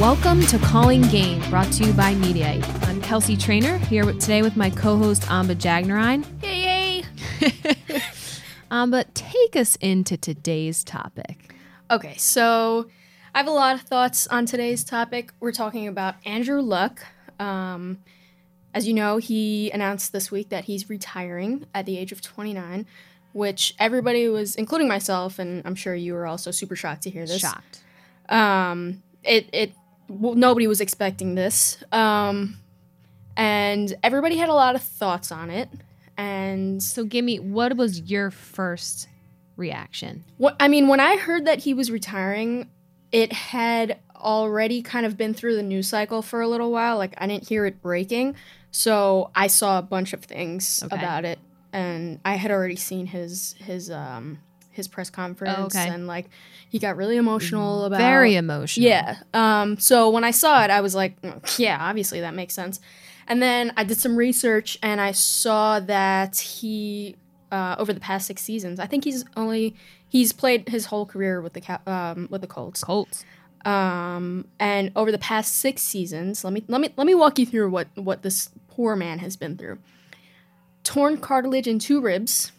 Welcome to Calling Game, brought to you by Mediaite. I'm Kelsey Trainer, here today with my co-host Amba Jagnarine. Yay, yay. Amba, take us into today's topic. Okay, so I have a lot of thoughts on today's topic. We're talking about Andrew Luck. Um, as you know, he announced this week that he's retiring at the age of 29, which everybody was, including myself, and I'm sure you were also super shocked to hear this. Shocked. Um, it it well, nobody was expecting this, um, and everybody had a lot of thoughts on it. And So give me, what was your first reaction? what I mean, when I heard that he was retiring, it had already kind of been through the news cycle for a little while. Like I didn't hear it breaking, so I saw a bunch of things Okay. about it, and I had already seen his his um his press conference, Oh, okay. and like he got really emotional about Very emotional. Yeah. Um, so when I saw it, I was like, "Mm, yeah, obviously that makes sense. And then I did some research and I saw that he, uh, over the past six seasons, I think he's only he's played his whole career with the um, with the Colts. Colts. Um, and over the past six seasons, let me let me let me walk you through what what this poor man has been through. Torn cartilage in two ribs,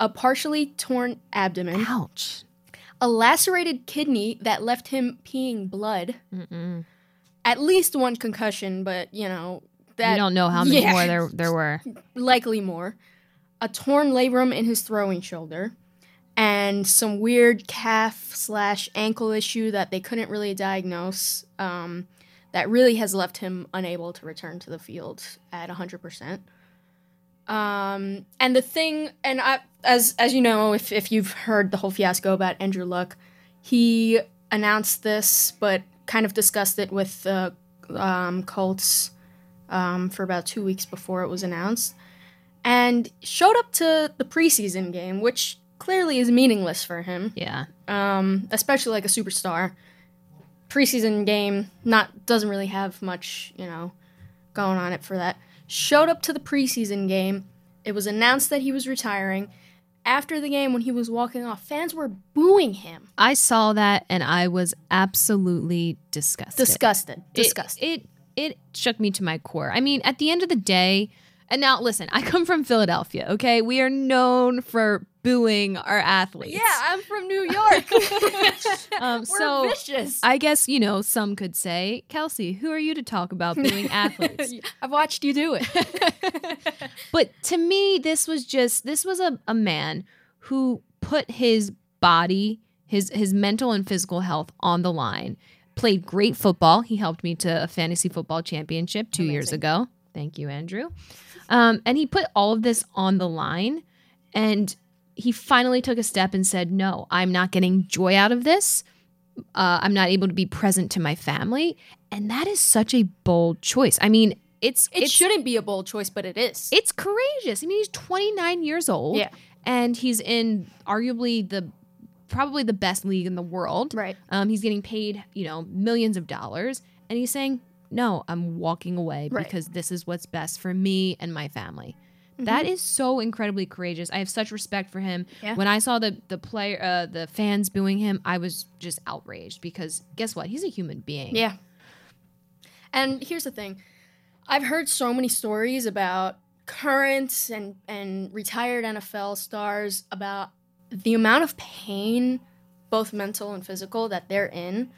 a partially torn abdomen, Ouch. a lacerated kidney that left him peeing blood, Mm-mm. at least one concussion, but you know that we don't know how many yeah. more there, there were. likely more, a torn labrum in his throwing shoulder, and some weird calf slash ankle issue that they couldn't really diagnose. Um, that really has left him unable to return to the field at 100%. Um, and the thing, and I, as as you know, if if you've heard the whole fiasco about Andrew Luck, he announced this, but kind of discussed it with the um, Colts um, for about two weeks before it was announced, and showed up to the preseason game, which clearly is meaningless for him, Yeah. um, especially like a superstar. Preseason game not doesn't really have much, you know, going on it for that. Showed up to the preseason game. It was announced that he was retiring. After the game, when he was walking off, fans were booing him. I saw that and I was absolutely disgusted. Disgusted. It- Disgusted. It, it shook me to my core. I mean, at the end of the day, and now listen, I come from Philadelphia. Okay, we are known for booing our athletes. Yeah, I'm from New York. Um, We're so vicious. I guess you know some could say, Kelsey, who are you to talk about booing athletes? I've watched you do it. But to me, this was just this was a, a man who put his body, his his mental and physical health on the line. Played great football. He helped me to a fantasy football championship two years ago. Thank you, Andrew. Um, and he put all of this on the line, and he finally took a step and said, "No, I'm not getting joy out of this. Uh, I'm not able to be present to my family." And that is such a bold choice. I mean, it's It it's, shouldn't be a bold choice, but it is. it's courageous. I mean, he's 29 years old. Yeah. And he's in arguably the probably the best league in the world. right. Um, he's getting paid, you know, millions of dollars. And he's saying, No, I'm walking away Right. because this is what's best for me and my family. That is so incredibly courageous. I have such respect for him. Yeah. When I saw the the player uh, the fans booing him, I was just outraged because guess what? He's a human being. Yeah. And here's the thing. I've heard so many stories about current and, and retired NFL stars about the amount of pain, both mental and physical, that they're in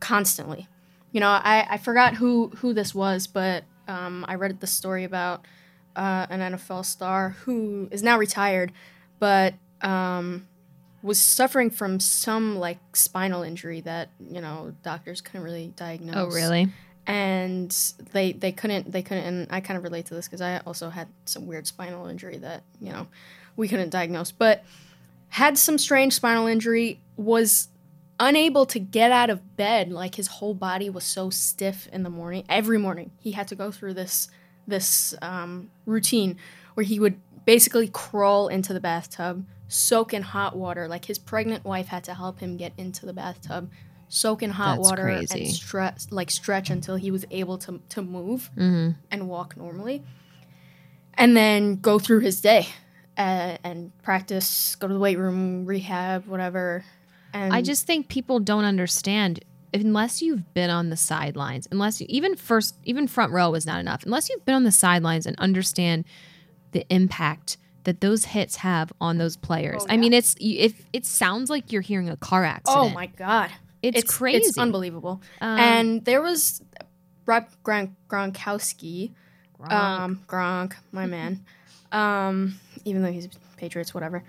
constantly. You know, I, I forgot who, who this was, but um, I read the story about uh, an NFL star who is now retired, but um, was suffering from some like spinal injury that, you know, doctors couldn't really diagnose Oh, really? and they they couldn't they couldn't and I kind of relate to this because I also had some weird spinal injury that you know we couldn't diagnose but had some strange spinal injury was unable to get out of bed like his whole body was so stiff in the morning every morning he had to go through this this um, routine where he would basically crawl into the bathtub soak in hot water like his pregnant wife had to help him get into the bathtub soak in hot That's water crazy. and stretch like stretch until he was able to to move Mm-hmm. and walk normally and then go through his day uh, and practice go to the weight room rehab whatever and I just think people don't understand unless you've been on the sidelines, unless you even first even front row was not enough. Unless you've been on the sidelines and understand the impact that those hits have on those players. Oh, I mean, it's if it sounds like you're hearing a car accident. Oh my god. it's, crazy. It's unbelievable. Um, and there was Rob Gron- Gronkowski, Gronk. um, Gronk, my man. Um, even though he's Patriots, whatever.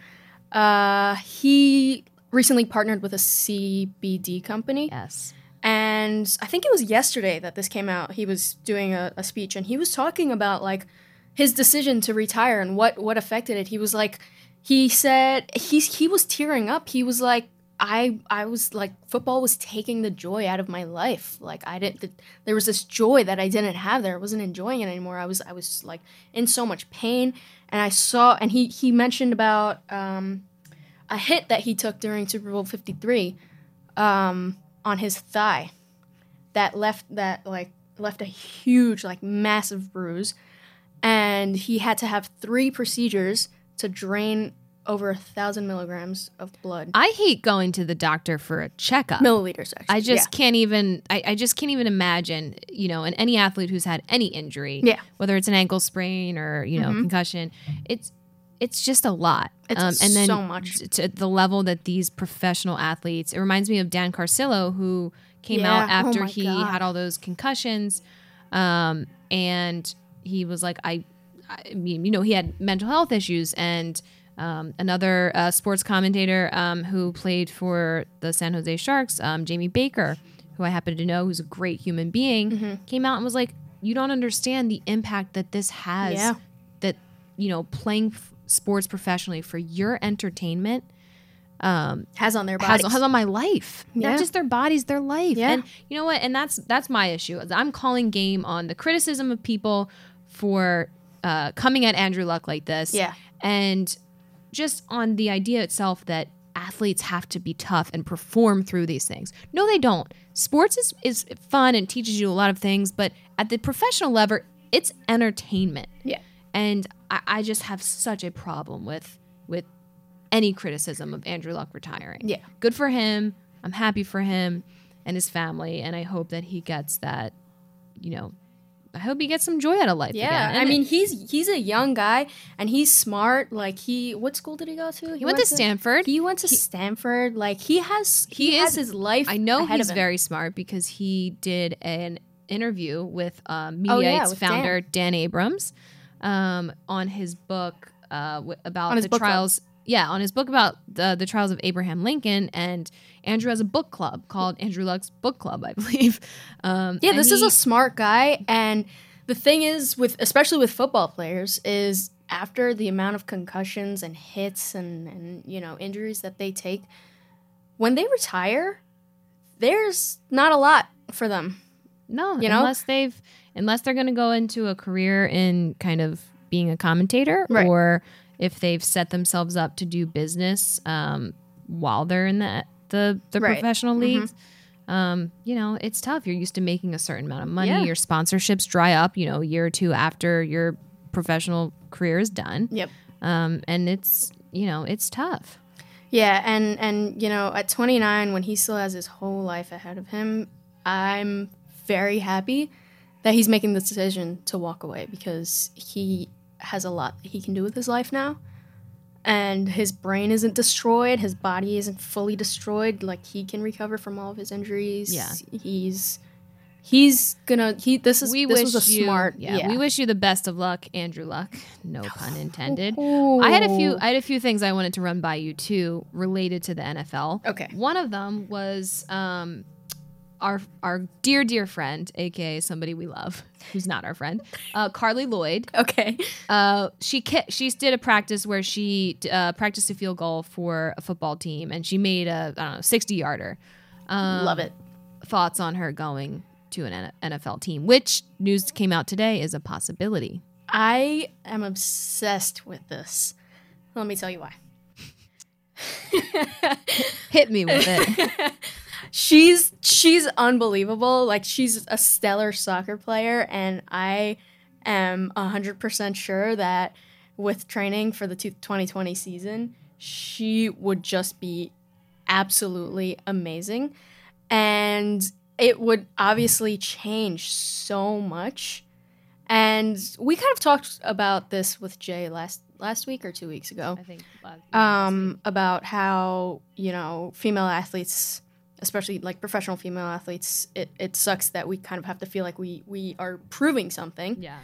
Uh, he recently partnered with a CBD company, yes. and I think it was yesterday that this came out. He was doing a, a speech, and he was talking about like his decision to retire and what what affected it. He was like, he said he's he was tearing up. He was like. I I was like football was taking the joy out of my life. Like I didn't there was this joy that I didn't have there. I wasn't enjoying it anymore. I was I was like in so much pain and I saw and he he mentioned about um a hit that he took during Super Bowl 53 um on his thigh that left that like left a huge like massive bruise and he had to have three procedures to drain over a thousand milligrams of blood I hate going to the doctor for a checkup. milliliters actually I just can't even I, I just can't even imagine, you know, and any athlete who's had any injury, Yeah. whether it's an ankle sprain or, you know, Mhm. concussion, it's it's just a lot. Um, and then so much. to the level that these professional athletes, it reminds me of Dan Carcillo who came Yeah. out Oh after my he God. had all those concussions. Um, and he was like, I, I mean, you know, he had mental health issues and um, another uh, sports commentator um, who played for the San Jose Sharks, um, Jamie Baker, who I happen to know, who's a great human being, Mm-hmm. came out and was like, "You don't understand the impact that this has. Yeah. That you know, playing f- sports professionally for your entertainment um, has on their has, bodies. has on my life, Yeah. not just their bodies, their life. Yeah. And you know what? And that's that's my issue. I'm calling game on the criticism of people for uh, coming at Andrew Luck like this. Yeah. And just on the idea itself that athletes have to be tough and perform through these things. No, they don't. Sports is, is fun and teaches you a lot of things, but at the professional level, it's entertainment. Yeah. And I, I just have such a problem with with any criticism of Andrew Luck retiring. Yeah. Good for him. I'm happy for him and his family, and I hope that he gets that, you know, I hope he gets some joy out of life. Yeah. I mean he's he's a young guy and he's smart. Like he, what school did he go to? he went to Stanford. He went to Stanford. Like he has he, He has is- his life. I know he's very smart because he did an interview with um, Oh, yeah, with founder Dan, Abrams um, on his book uh, w- about the book trials. Yeah, on his book about the the trials of Abraham Lincoln, and Andrew has a book club called Andrew Luck's Book Club, I believe. Um, Yeah, this is a smart guy, and the thing is, with especially with football players, is after the amount of concussions and hits and and you know injuries that they take, when they retire, there's not a lot for them. No, You know? unless they've unless they're going to go into a career in kind of being a commentator, Right. or if they've set themselves up to do business um, while they're in the the, the Right. professional Mhm. leagues. Um, you know, it's tough. You're used to making a certain amount of money. Yeah. Your sponsorships dry up. You know, a year or two after your professional career is done. Yep. Um, and it's you know it's tough. Yeah, and and you know, at 29, when he still has his whole life ahead of him, I'm very happy that he's making the decision to walk away because he has a lot that he can do with his life now. And his brain isn't destroyed, his body isn't fully destroyed. Like he can recover from all of his injuries. Yeah. he's he's gonna he. This is we this wish was a you, smart. yeah, Yeah, we wish you the best of luck, Andrew Luck. No pun intended. I had a few. I had a few things I wanted to run by you too, related to the NFL. Okay. One of them was um, our our dear dear friend, aka somebody we love, who's not our friend, uh, Carli Lloyd. Okay. Uh, she ki- she did a practice where she uh, practiced a field goal for a football team, and she made a I don't know sixty yarder. Um, Love it. Thoughts on her going to an NFL team, which news came out today is a possibility. I am obsessed with this. Let me tell you why. Hit me with it. she's she's unbelievable. Like she's a stellar soccer player and I am 100% sure that with training for the 2020 season, she would just be absolutely amazing. and it would obviously change so much. And we kind of talked about this with Jay last last week or two weeks ago. I think. Um, about how you know female athletes, especially like professional female athletes, it, it sucks that we kind of have to feel like we we are proving something. yeah.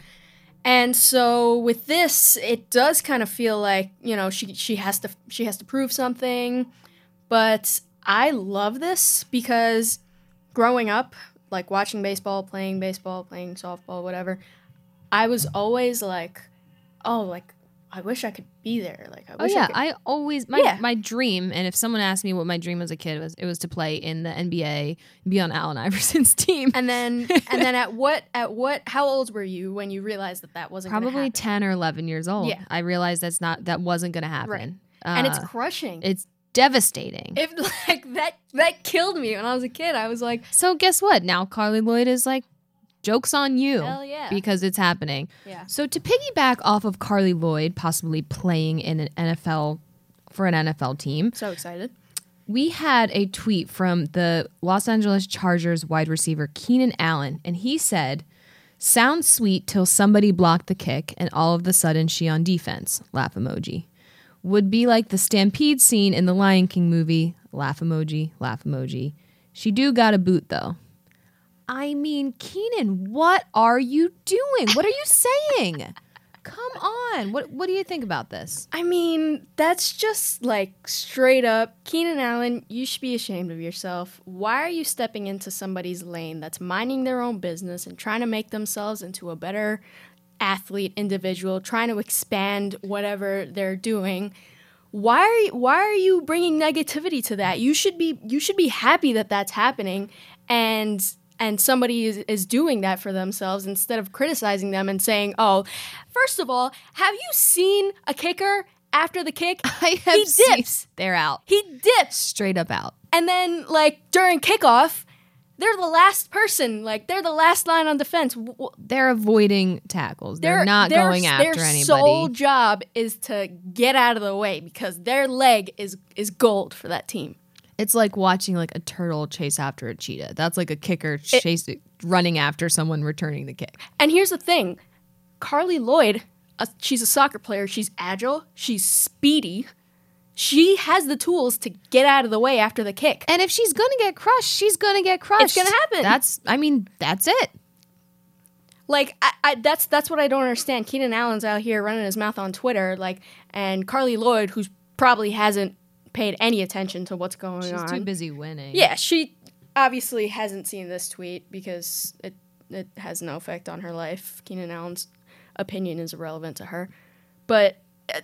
And so with this, it does kind of feel like you know she she has to she has to prove something, but I love this because growing up, like watching baseball, playing baseball, playing softball, whatever, I was always like, oh, like I wish I could be there. Like I Oh yeah, I. I always my Yeah. my dream, and if someone asked me what my dream as a kid was, it was to play in the NBA, be on Allen Iverson's team. and then and then at what at what how old were you when you realized that that wasn't Probably ten or eleven years old. Yeah. I realized that's not that wasn't going to happen. Right. and it's Uh, crushing. it's devastating. if like that that killed me when I was a kid. I was like, so guess what? Now Carli Lloyd is like, jokes on you hell yeah, because it's happening. yeah. So to piggyback off of Carli Lloyd possibly playing in an NFL for an NFL team, So excited. we had a tweet from the Los Angeles Chargers wide receiver Keenan Allen, and he said, "Sounds sweet till somebody blocked the kick, and all of the sudden she on defense." Laugh emoji. Would be like the stampede scene in the Lion King movie. Laugh emoji. Laugh emoji. She do got a boot though. I mean, Keenan, what are you doing? What are you saying? Come on. What What do you think about this? I mean, that's just like straight up Keenan Allen, you should be ashamed of yourself. Why are you stepping into somebody's lane that's minding their own business and trying to make themselves into a better athlete individual, trying to expand whatever they're doing? Why are you, why are you bringing negativity to that? You should be you should be happy that that's happening and and somebody is, is doing that for themselves instead of criticizing them and saying, "Oh, first of all, have you seen a kicker after the kick? I have he seen- dips. They're out. He dips, Straight up out. and then like during kickoff, they're the last person. Like they're the last line on defense. They're avoiding tackles. They're, Their- not their- going after their anybody. sole job is to get out of the way because their leg is is gold for that team. It's like watching like a turtle chase after a cheetah. That's like a kicker chase running after someone returning the kick. And here's the thing Carli Lloyd, uh, she's a soccer player. She's agile, she's speedy. She has the tools to get out of the way after the kick. And if she's gonna get crushed, she's gonna get crushed. It's gonna happen. That's I mean, that's it. Like I, I, that's that's what I don't understand. Keenan Allen's out here running his mouth on Twitter, like, and Carli Lloyd, who's probably hasn't paid any attention to what's going She's on. She's too busy winning. Yeah, she obviously hasn't seen this tweet because it it has no effect on her life. Keenan Allen's opinion is irrelevant to her. But uh,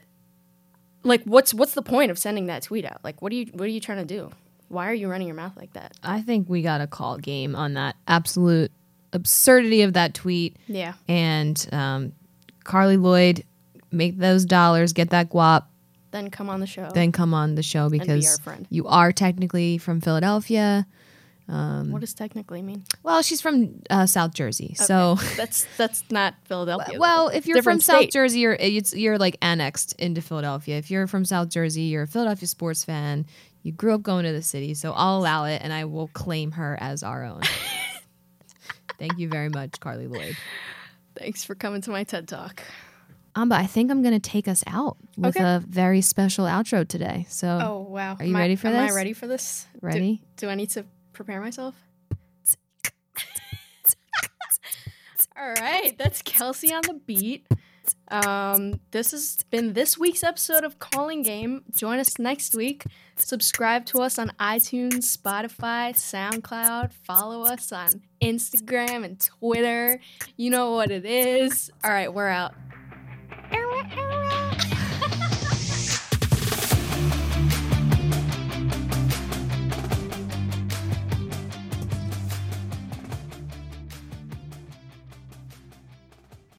like what's what's the point of sending that tweet out? Like what are you what are you trying to do? Why are you running your mouth like that? I think we got a call game on that absolute absurdity of that tweet. Yeah. And um, Carli Lloyd, make those dollars, get that guap, Then come on the show. then come on the show be because friend. you are technically from Philadelphia. what does technically mean? Well, she's from uh, South Jersey, so That's that's not Philadelphia. well, though. if you're Different from South. Jersey, you're it's you're like annexed into Philadelphia. If you're from South Jersey, you're a Philadelphia sports fan. You grew up going to the city, so I'll allow it, and I will claim her as our own. Thank you very much, Carli Lloyd. Thanks for coming to my TED Talk. Um, but I think I'm gonna take us out with Okay. a very special outro today. So Oh wow! Are you Am I- ready for am this? I ready for this? Do- ready? Do, I need to prepare myself? All right, that's Kelsey on the beat. Um, this has been this week's episode of Calling Game. Join us next week. Subscribe to us on iTunes, Spotify, SoundCloud. Follow us on Instagram and Twitter. You know what it is. All right, we're out.